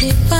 Parece que